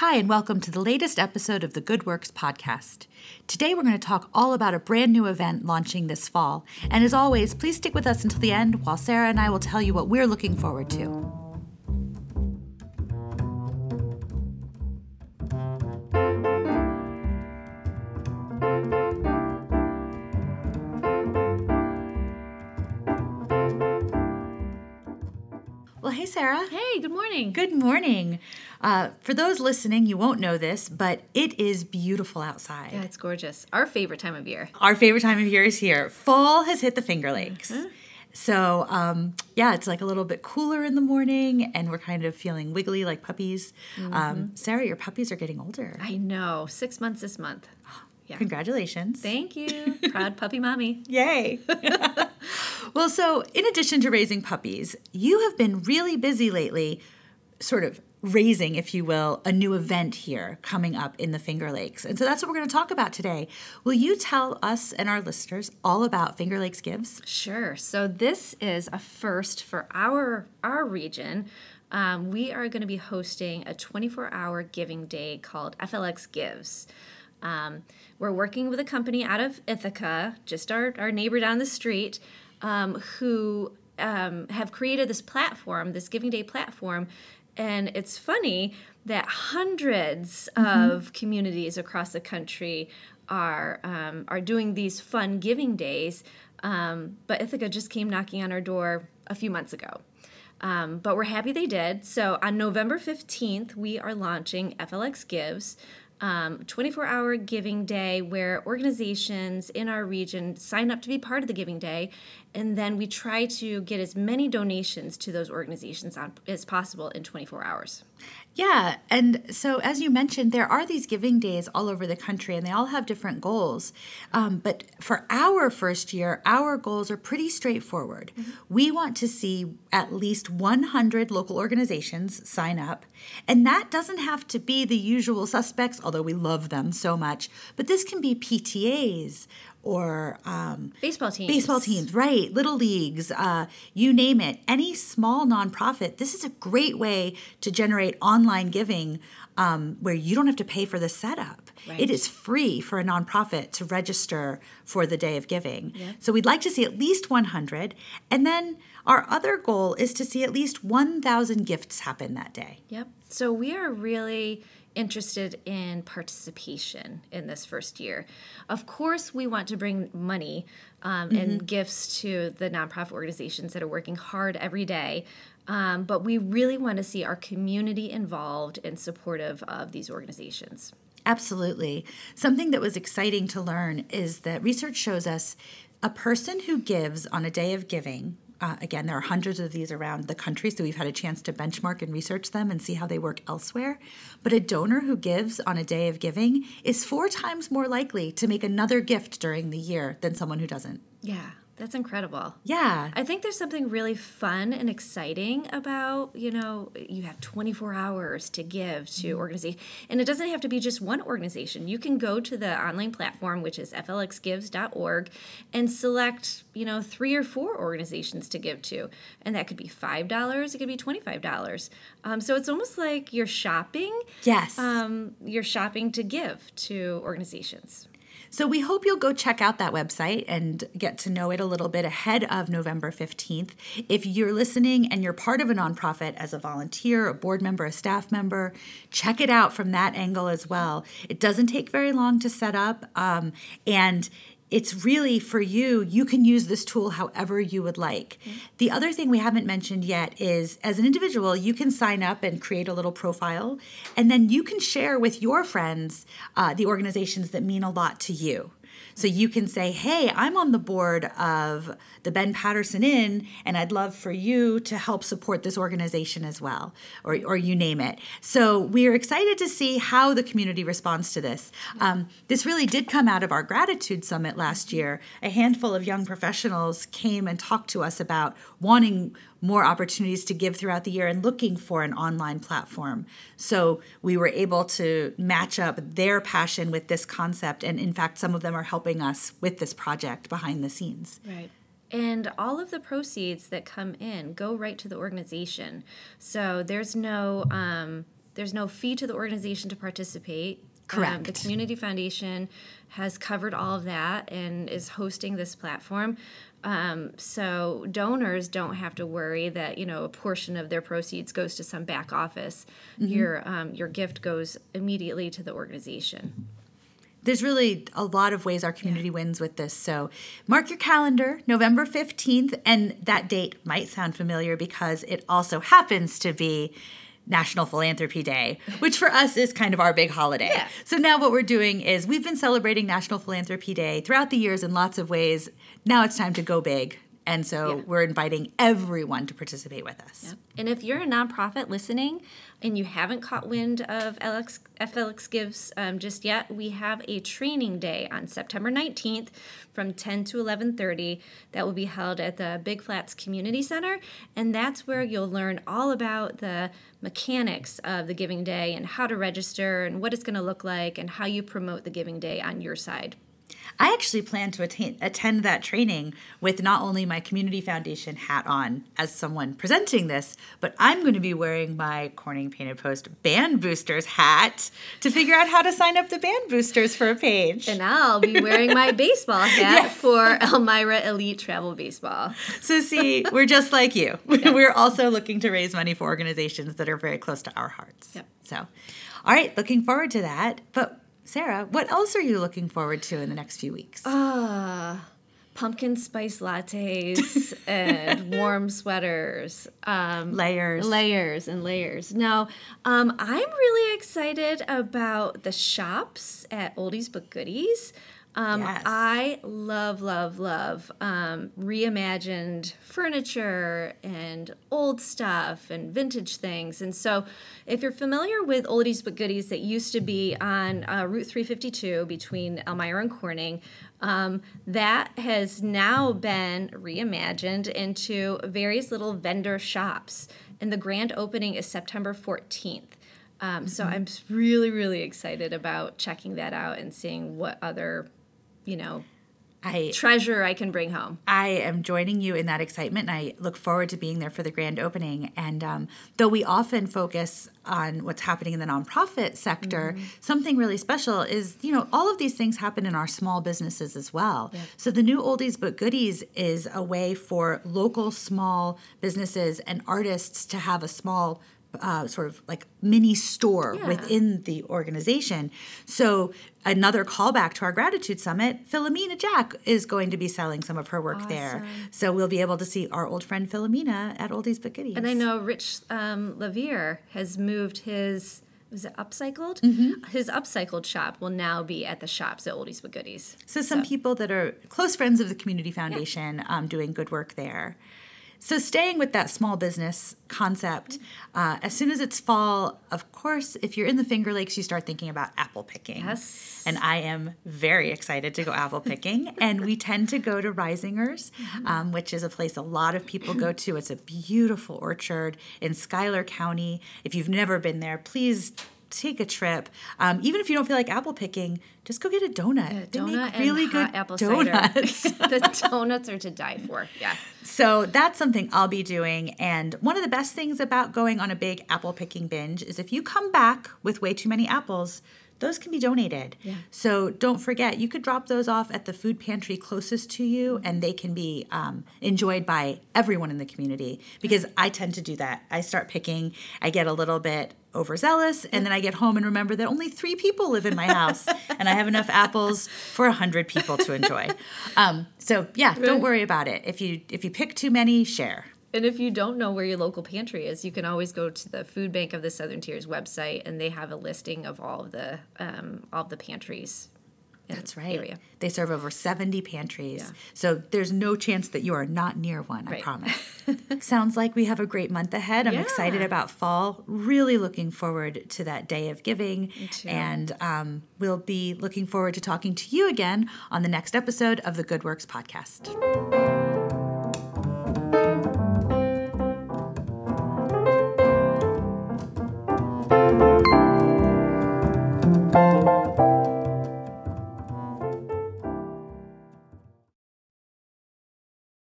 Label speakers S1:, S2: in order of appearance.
S1: Hi, and welcome to the latest episode of the Good Works podcast. Today, we're going to talk all about a brand new event launching this fall. And as always, please stick with us until the end while Sara and I will tell you what we're looking forward to. Well, hey, Sara.
S2: Hey, good morning.
S1: Good morning. Uh, for those listening, you won't know this, but it is beautiful outside.
S2: Yeah, it's gorgeous. Our favorite time of year.
S1: Our favorite time of year is here. Fall has hit the Finger Lakes. So, um, yeah, it's like a little bit cooler in the morning, and we're kind of feeling wiggly like puppies. Um, Sara, your puppies are getting older.
S2: I know. Six months this month. Yeah.
S1: Congratulations.
S2: Thank you. Proud puppy mommy.
S1: Yay. well, so in addition to raising puppies, you have been really busy lately, sort of raising, if you will, a new event here coming up in the Finger Lakes. And so that's what we're going to talk about today. Will you tell us and our listeners all about Finger Lakes Gives?
S2: Sure. So this is a first for our our region. Um, we are going to be hosting a 24-hour giving day called FLX Gives. Um, we're working with a company out of Ithaca, just our, our neighbor down the street, um, who um, have created this platform, this Giving Day platform. And it's funny that 100s of communities across the country are um, are doing these fun giving days. Um, but Ithaca just came knocking on our door a few months ago. Um, but we're happy they did. So on November 15th, we are launching FLX Gives, um, 24 hour giving day where organizations in our region sign up to be part of the giving day. And then we try to get as many donations to those organizations on, as possible in 24 hours.
S1: Yeah, and so as you mentioned, there are these giving days all over the country, and they all have different goals. Um, but for our first year, our goals are pretty straightforward. We want to see at least 100 local organizations sign up, and that doesn't have to be the usual suspects, although we love them so much. But this can be PTAs or um,
S2: Baseball teams.
S1: baseball teams, right? Little leagues, uh, you name it. Any small nonprofit. This is a great way to generate online giving um, where you don't have to pay for the setup.
S2: Right.
S1: It is free for a nonprofit to register for the day of giving. Yeah. So we'd like to see at least 100. And then our other goal is to see at least 1,000 gifts happen that day.
S2: Yep. So we are really interested in participation in this first year. Of course, we want to bring money um, and gifts to the nonprofit organizations that are working hard every day. Um, but we really want to see our community involved and supportive of these organizations.
S1: Absolutely. Something that was exciting to learn is that research shows us a person who gives on a day of giving. Uh, again, there are hundreds of these around the country, so we've had a chance to benchmark and research them and see how they work elsewhere. But a donor who gives on a day of giving is four times more likely to make another gift during the year than someone who doesn't.
S2: Yeah, that's incredible.
S1: Yeah.
S2: I think there's something really fun and exciting about, you know, you have 24 hours to give to organization. And it doesn't have to be just one organization. You can go to the online platform, which is flxgives.org, and select, you know, three or four organizations to give to. And that could be $5, it could be $25. Um, so it's almost like you're shopping.
S1: Yes.
S2: Um, you're shopping to give to organizations.
S1: So we hope you'll go check out that website and get to know it a little bit ahead of November 15th. If you're listening and you're part of a nonprofit as a volunteer, a board member, a staff member, check it out from that angle as well. It doesn't take very long to set up, um, and it's really for you, you can use this tool however you would like. The other thing we haven't mentioned yet is as an individual, you can sign up and create a little profile, and then you can share with your friends uh, the organizations that mean a lot to you. So you can say, hey, I'm on the board of the Ben Patterson Inn, and I'd love for you to help support this organization as well, or, or you name it. So we're excited to see how the community responds to this. Um, this really did come out of our gratitude summit last year. A handful of young professionals came and talked to us about wanting more opportunities to give throughout the year and looking for an online platform. So we were able to match up their passion with this concept. And in fact, some of them are helping us with this project behind the scenes.
S2: Right. And all of the proceeds that come in go right to the organization. So there's no um, there's no fee to the organization to participate.
S1: Correct.
S2: the Community Foundation has covered all of that and is hosting this platform. Um, so donors don't have to worry that you know a portion of their proceeds goes to some back office. Your um, your gift goes immediately to the organization.
S1: there's really a lot of ways our community wins with this. So mark your calendar, November 15th. And that date might sound familiar because it also happens to be National Philanthropy Day, which for us is kind of our big holiday.
S2: Yeah.
S1: So now what we're doing is we've been celebrating National Philanthropy Day throughout the years in lots of ways. Now it's time to go big. And so
S2: Yeah.
S1: we're inviting everyone to participate with us.
S2: And if you're a nonprofit listening and you haven't caught wind of LX, FLX Gives um, just yet, we have a training day on September 19th from 10 to 11:30 that will be held at the Big Flats Community Center, and that's where you'll learn all about the mechanics of the Giving Day and how to register and what it's going to look like and how you promote the Giving Day on your side.
S1: I actually plan to attain, attend that training with not only my community foundation hat on as someone presenting this, but I'm going to be wearing my Corning Painted Post Band Boosters hat to figure out how to sign up the band boosters for a page.
S2: And I'll be wearing my baseball hat for Elmira Elite Travel Baseball.
S1: so, see, we're just like you. We're also looking to raise money for organizations that are very close to our hearts.
S2: Yep.
S1: So, all right, looking forward to that. But, Sara, what else are you looking forward to in the next few weeks?
S2: Ah, pumpkin spice lattes and warm sweaters. Um,
S1: Layers.
S2: layers and layers. No, um, I'm really excited about the shops at Oldies but Goodies. Um,
S1: Yes.
S2: I love, love, love um, reimagined furniture and old stuff and vintage things. And so, if you're familiar with Oldies but Goodies that used to be on uh, Route 352 between Elmira and Corning, um, that has now been reimagined into various little vendor shops. And the grand opening is September 14th. Um, So I'm really, really excited about checking that out and seeing what other, you know,
S1: I
S2: treasure I can bring home.
S1: I am joining you in that excitement, and I look forward to being there for the grand opening. And um, though we often focus on what's happening in the nonprofit sector, something really special is you know all of these things happen in our small businesses as well. So the new oldies but goodies is a way for local small businesses and artists to have a small uh, sort of like mini store
S2: Yeah.
S1: within the organization. So another callback to our gratitude summit, Philomena Jack is going to be selling some of her work there. So we'll be able to see our old friend Philomena at Oldies But Goodies.
S2: And I know Rich um, Lavier has moved his. Was it upcycled?
S1: Mm-hmm.
S2: His upcycled shop will now be at the shops at Oldies but Goodies.
S1: So some people that are close friends of the community foundation um, doing good work there. So staying with that small business concept, uh, as soon as it's fall, of course, if you're in the Finger Lakes, you start thinking about apple picking.
S2: Yes.
S1: And I am very excited to go apple picking. and we tend to go to Reisinger's, um, which is a place a lot of people go to. It's a beautiful orchard in Schuyler County. If you've never been there, please take a trip. Um, even if you don't feel like apple picking, just go get a donut. they
S2: Donut
S1: make really good
S2: apple
S1: donuts.
S2: cider. the donuts are to die for. Yeah.
S1: So that's something I'll be doing. And one of the best things about going on a big apple picking binge is if you come back with way too many apples, those can be donated. So don't forget, you could drop those off at the food pantry closest to you, and they can be um, enjoyed by everyone in the community. Because I tend to do that. I start picking, I get a little bit overzealous, and then I get home and remember that only three people live in my house, and I have enough apples for a hundred people to enjoy. Um, so yeah, don't worry about it. If you if you pick too many, share.
S2: And if you don't know where your local pantry is, you can always go to the Food Bank of the Southern Tiers website, and they have a listing of all of the um, all of the pantries. in
S1: That's right.
S2: Area.
S1: They serve over 70 pantries.
S2: Yeah.
S1: So there's no chance that you are not near one, I promise. Sounds like we have a great month ahead. I'm excited about fall. Really looking forward to that day of giving.
S2: too.
S1: And um, we'll be looking forward to talking to you again on the next episode of the Good Works podcast.